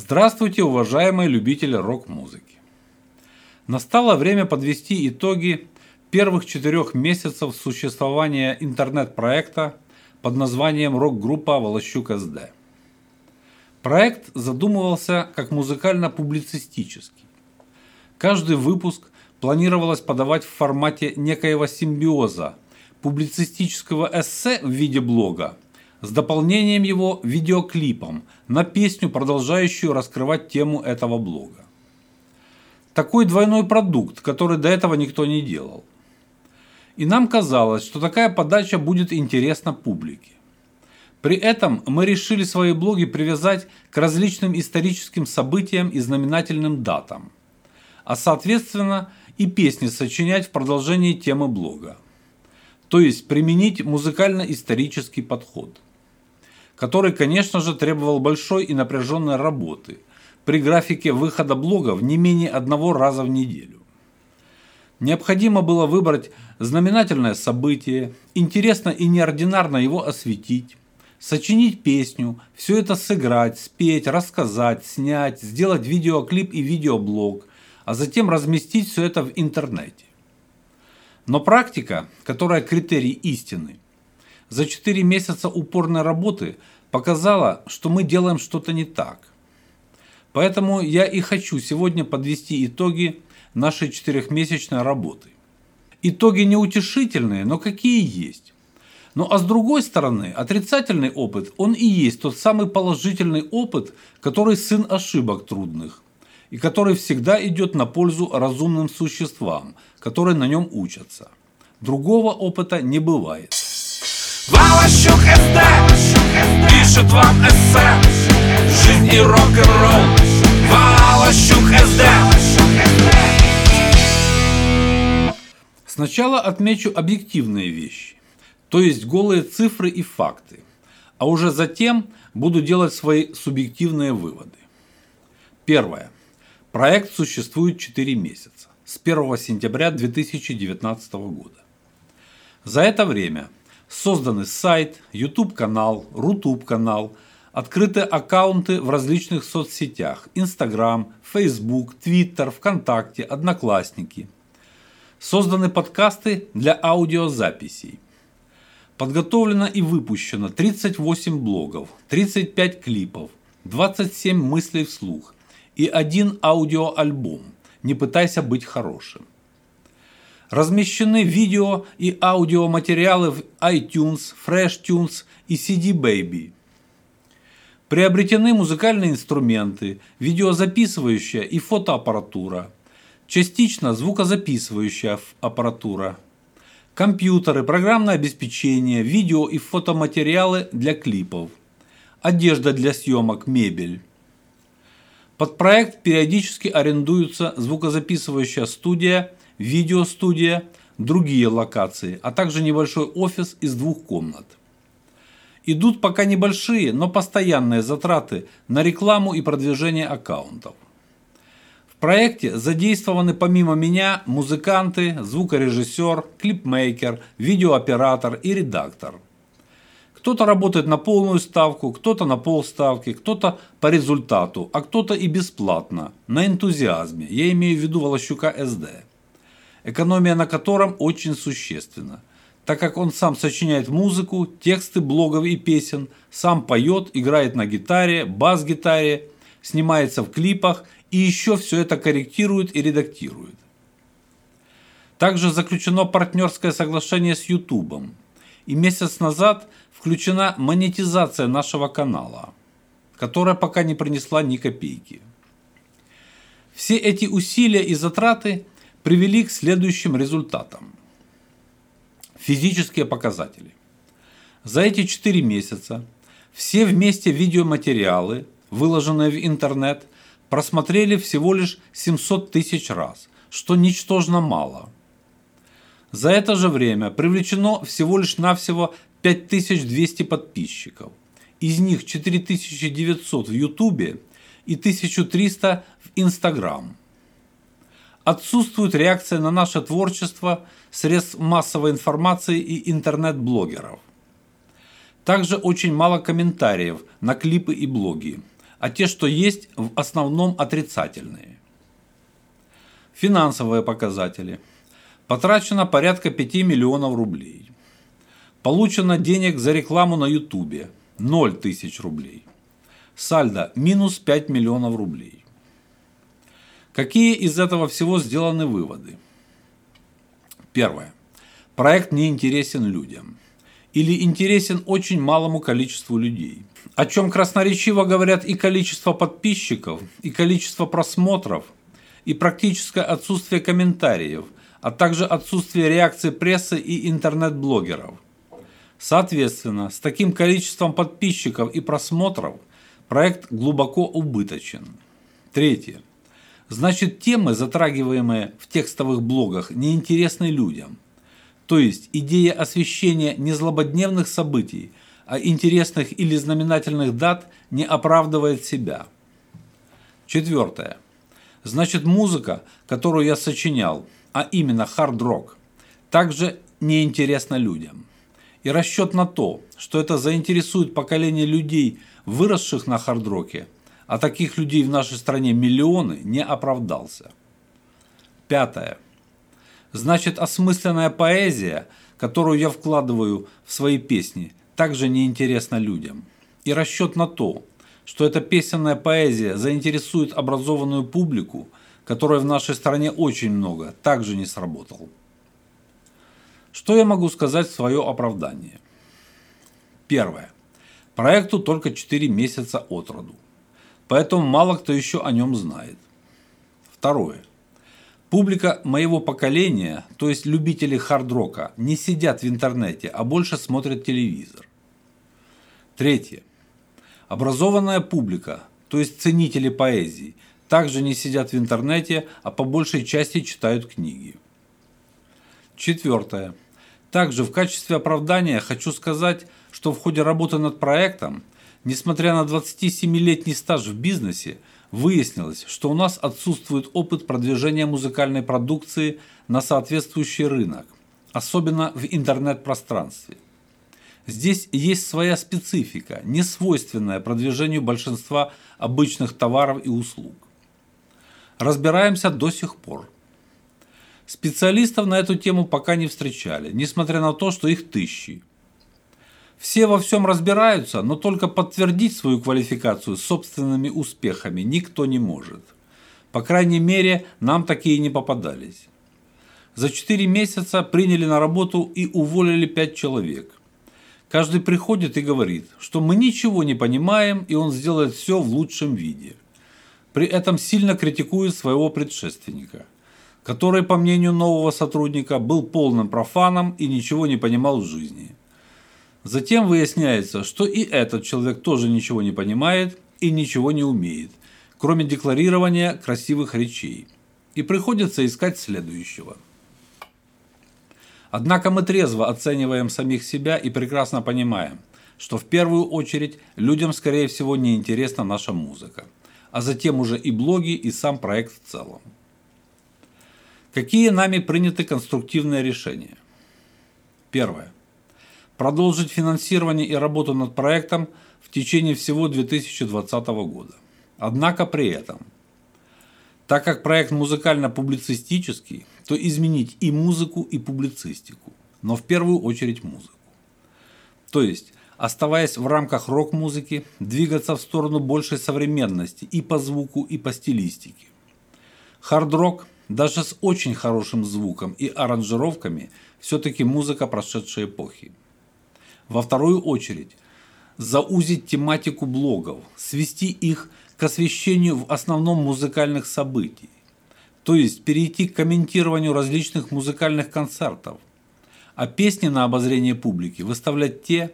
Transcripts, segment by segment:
Здравствуйте, уважаемые любители рок-музыки! Настало время подвести итоги первых четырех месяцев существования интернет-проекта под названием рок-группа «Волощук СД». Проект задумывался как музыкально-публицистический. Каждый выпуск планировалось подавать в формате некоего симбиоза публицистического эссе в виде блога с дополнением его видеоклипом на песню, продолжающую раскрывать тему этого блога. Такой двойной продукт, который до этого никто не делал. И нам казалось, что такая подача будет интересна публике. При этом мы решили свои блоги привязать к различным историческим событиям и знаменательным датам, а соответственно и песни сочинять в продолжении темы блога. То есть применить музыкально-исторический подход – который, конечно же, требовал большой и напряженной работы при графике выхода блогов не менее одного раза в неделю. Необходимо было выбрать знаменательное событие, интересно и неординарно его осветить, сочинить песню, все это сыграть, спеть, рассказать, снять, сделать видеоклип и видеоблог, а затем разместить все это в интернете. Но практика, которая критерий истины – за 4 месяца упорной работы показала, что мы делаем что-то не так. Поэтому я и хочу сегодня подвести итоги нашей четырехмесячной работы. Итоги неутешительные, но какие есть. Ну а с другой стороны, отрицательный опыт, он и есть тот самый положительный опыт, который сын ошибок трудных, и который всегда идет на пользу разумным существам, которые на нем учатся. Другого опыта не бывает. Волощук СД Пишет вам эссе Жизнь и рок-н-ролл Волощук СД Сначала отмечу объективные вещи, то есть голые цифры и факты, а уже затем буду делать свои субъективные выводы. Первое. Проект существует 4 месяца, с 1 сентября 2019 года. За это время Созданы сайт, YouTube-канал, Рутуб-канал, открыты аккаунты в различных соцсетях – Instagram, Facebook, Twitter, ВКонтакте, Одноклассники. Созданы подкасты для аудиозаписей. Подготовлено и выпущено 38 блогов, 35 клипов, 27 мыслей вслух и один аудиоальбом «Не пытайся быть хорошим». Размещены видео и аудиоматериалы в iTunes, FreshTunes и CD Baby. Приобретены музыкальные инструменты, видеозаписывающая и фотоаппаратура, частично звукозаписывающая аппаратура, компьютеры, программное обеспечение, видео и фотоматериалы для клипов, одежда для съемок, мебель. Под проект периодически арендуются звукозаписывающая студия видеостудия, другие локации, а также небольшой офис из двух комнат. Идут пока небольшие, но постоянные затраты на рекламу и продвижение аккаунтов. В проекте задействованы помимо меня музыканты, звукорежиссер, клипмейкер, видеооператор и редактор. Кто-то работает на полную ставку, кто-то на полставки, кто-то по результату, а кто-то и бесплатно, на энтузиазме. Я имею в виду Волощука СД экономия на котором очень существенна, так как он сам сочиняет музыку, тексты блогов и песен, сам поет, играет на гитаре, бас-гитаре, снимается в клипах и еще все это корректирует и редактирует. Также заключено партнерское соглашение с YouTube, и месяц назад включена монетизация нашего канала, которая пока не принесла ни копейки. Все эти усилия и затраты – привели к следующим результатам. Физические показатели. За эти 4 месяца все вместе видеоматериалы, выложенные в интернет, просмотрели всего лишь 700 тысяч раз, что ничтожно мало. За это же время привлечено всего лишь навсего 5200 подписчиков. Из них 4900 в Ютубе и 1300 в Инстаграм. Отсутствует реакция на наше творчество средств массовой информации и интернет-блогеров. Также очень мало комментариев на клипы и блоги. а те, что есть, в основном отрицательные. Финансовые показатели. Потрачено порядка 5 миллионов рублей. Получено денег за рекламу на Ютубе 0 тысяч рублей. Сальдо минус 5 миллионов рублей. Какие из этого всего сделаны выводы? Первое. Проект не интересен людям. Или интересен очень малому количеству людей. О чем красноречиво говорят и количество подписчиков, и количество просмотров, и практическое отсутствие комментариев, а также отсутствие реакции прессы и интернет-блогеров. Соответственно, с таким количеством подписчиков и просмотров проект глубоко убыточен. Третье. Значит, темы, затрагиваемые в текстовых блогах, неинтересны людям. То есть идея освещения не злободневных событий, а интересных или знаменательных дат не оправдывает себя. Четвертое. Значит, музыка, которую я сочинял, а именно хард-рок, также неинтересна людям. И расчет на то, что это заинтересует поколение людей, выросших на хард-роке – а таких людей в нашей стране миллионы, не оправдался. Пятое. Значит, осмысленная поэзия, которую я вкладываю в свои песни, также неинтересна людям. И расчет на то, что эта песенная поэзия заинтересует образованную публику, которой в нашей стране очень много, также не сработал. Что я могу сказать в свое оправдание? Первое. Проекту только 4 месяца от роду поэтому мало кто еще о нем знает. Второе. Публика моего поколения, то есть любители хард-рока, не сидят в интернете, а больше смотрят телевизор. Третье. Образованная публика, то есть ценители поэзии, также не сидят в интернете, а по большей части читают книги. Четвертое. Также в качестве оправдания хочу сказать, что в ходе работы над проектом – Несмотря на 27-летний стаж в бизнесе, выяснилось, что у нас отсутствует опыт продвижения музыкальной продукции на соответствующий рынок, особенно в интернет-пространстве. Здесь есть своя специфика, не свойственная продвижению большинства обычных товаров и услуг. Разбираемся до сих пор. Специалистов на эту тему пока не встречали, несмотря на то, что их тысячи. Все во всем разбираются, но только подтвердить свою квалификацию собственными успехами никто не может. По крайней мере, нам такие не попадались. За 4 месяца приняли на работу и уволили 5 человек. Каждый приходит и говорит, что мы ничего не понимаем, и он сделает все в лучшем виде. При этом сильно критикует своего предшественника, который, по мнению нового сотрудника, был полным профаном и ничего не понимал в жизни. Затем выясняется, что и этот человек тоже ничего не понимает и ничего не умеет, кроме декларирования красивых речей. И приходится искать следующего. Однако мы трезво оцениваем самих себя и прекрасно понимаем, что в первую очередь людям, скорее всего, не интересна наша музыка, а затем уже и блоги, и сам проект в целом. Какие нами приняты конструктивные решения? Первое продолжить финансирование и работу над проектом в течение всего 2020 года. Однако при этом, так как проект музыкально-публицистический, то изменить и музыку, и публицистику, но в первую очередь музыку. То есть, оставаясь в рамках рок-музыки, двигаться в сторону большей современности и по звуку, и по стилистике. Хард-рок, даже с очень хорошим звуком и аранжировками, все-таки музыка прошедшей эпохи. Во вторую очередь, заузить тематику блогов, свести их к освещению в основном музыкальных событий, то есть перейти к комментированию различных музыкальных концертов, а песни на обозрение публики выставлять те,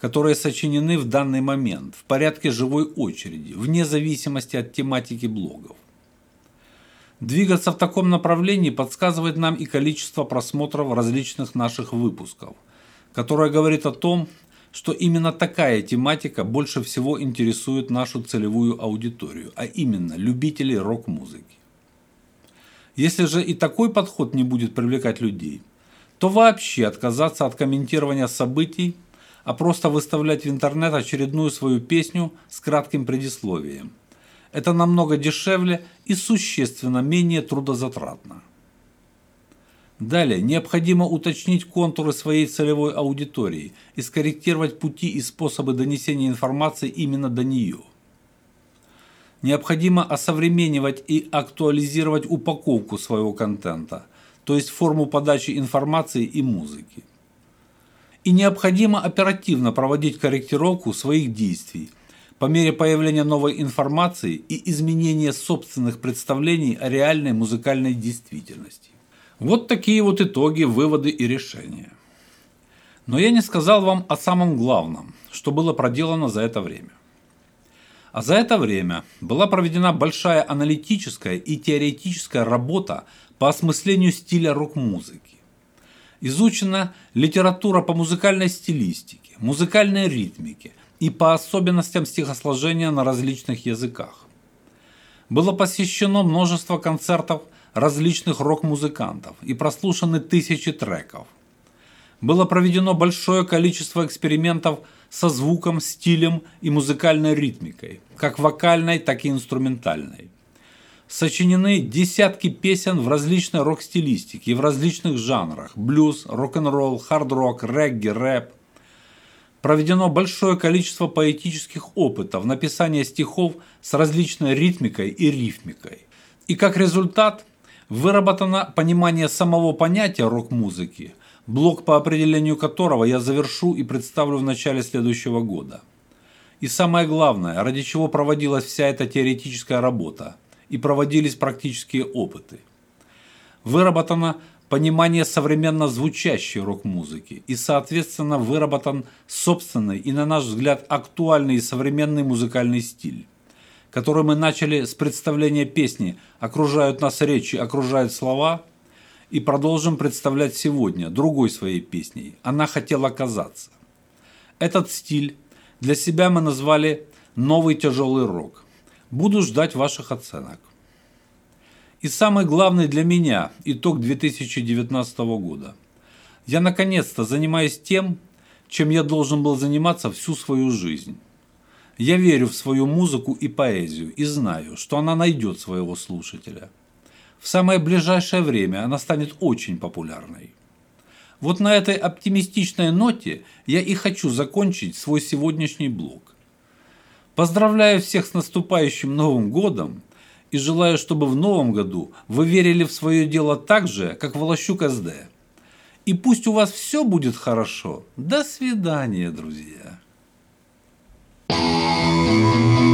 которые сочинены в данный момент в порядке живой очереди, вне зависимости от тематики блогов. Двигаться в таком направлении подсказывает нам и количество просмотров различных наших выпусков – которая говорит о том, что именно такая тематика больше всего интересует нашу целевую аудиторию, а именно любителей рок-музыки. Если же и такой подход не будет привлекать людей, то вообще отказаться от комментирования событий, а просто выставлять в интернет очередную свою песню с кратким предисловием. Это намного дешевле и существенно менее трудозатратно. Далее, необходимо уточнить контуры своей целевой аудитории и скорректировать пути и способы донесения информации именно до нее. Необходимо осовременивать и актуализировать упаковку своего контента, то есть форму подачи информации и музыки. И необходимо оперативно проводить корректировку своих действий по мере появления новой информации и изменения собственных представлений о реальной музыкальной действительности. Вот такие вот итоги, выводы и решения. Но я не сказал вам о самом главном, что было проделано за это время. А за это время была проведена большая аналитическая и теоретическая работа по осмыслению стиля рок-музыки. Изучена литература по музыкальной стилистике, музыкальной ритмике и по особенностям стихосложения на различных языках. Было посещено множество концертов различных рок-музыкантов и прослушаны тысячи треков. Было проведено большое количество экспериментов со звуком, стилем и музыкальной ритмикой, как вокальной, так и инструментальной. Сочинены десятки песен в различной рок-стилистике и в различных жанрах – блюз, рок-н-ролл, хард-рок, регги, рэп. Проведено большое количество поэтических опытов написания стихов с различной ритмикой и рифмикой. И как результат – Выработано понимание самого понятия рок-музыки, блок по определению которого я завершу и представлю в начале следующего года. И самое главное, ради чего проводилась вся эта теоретическая работа и проводились практические опыты. Выработано понимание современно звучащей рок-музыки и, соответственно, выработан собственный и, на наш взгляд, актуальный и современный музыкальный стиль который мы начали с представления песни «Окружают нас речи, окружают слова», и продолжим представлять сегодня другой своей песней «Она хотела казаться». Этот стиль для себя мы назвали «Новый тяжелый рок». Буду ждать ваших оценок. И самый главный для меня итог 2019 года. Я наконец-то занимаюсь тем, чем я должен был заниматься всю свою жизнь. Я верю в свою музыку и поэзию и знаю, что она найдет своего слушателя. В самое ближайшее время она станет очень популярной. Вот на этой оптимистичной ноте я и хочу закончить свой сегодняшний блог. Поздравляю всех с наступающим Новым годом и желаю, чтобы в Новом году вы верили в свое дело так же, как Волощук СД. И пусть у вас все будет хорошо. До свидания, друзья. Thank you.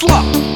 себя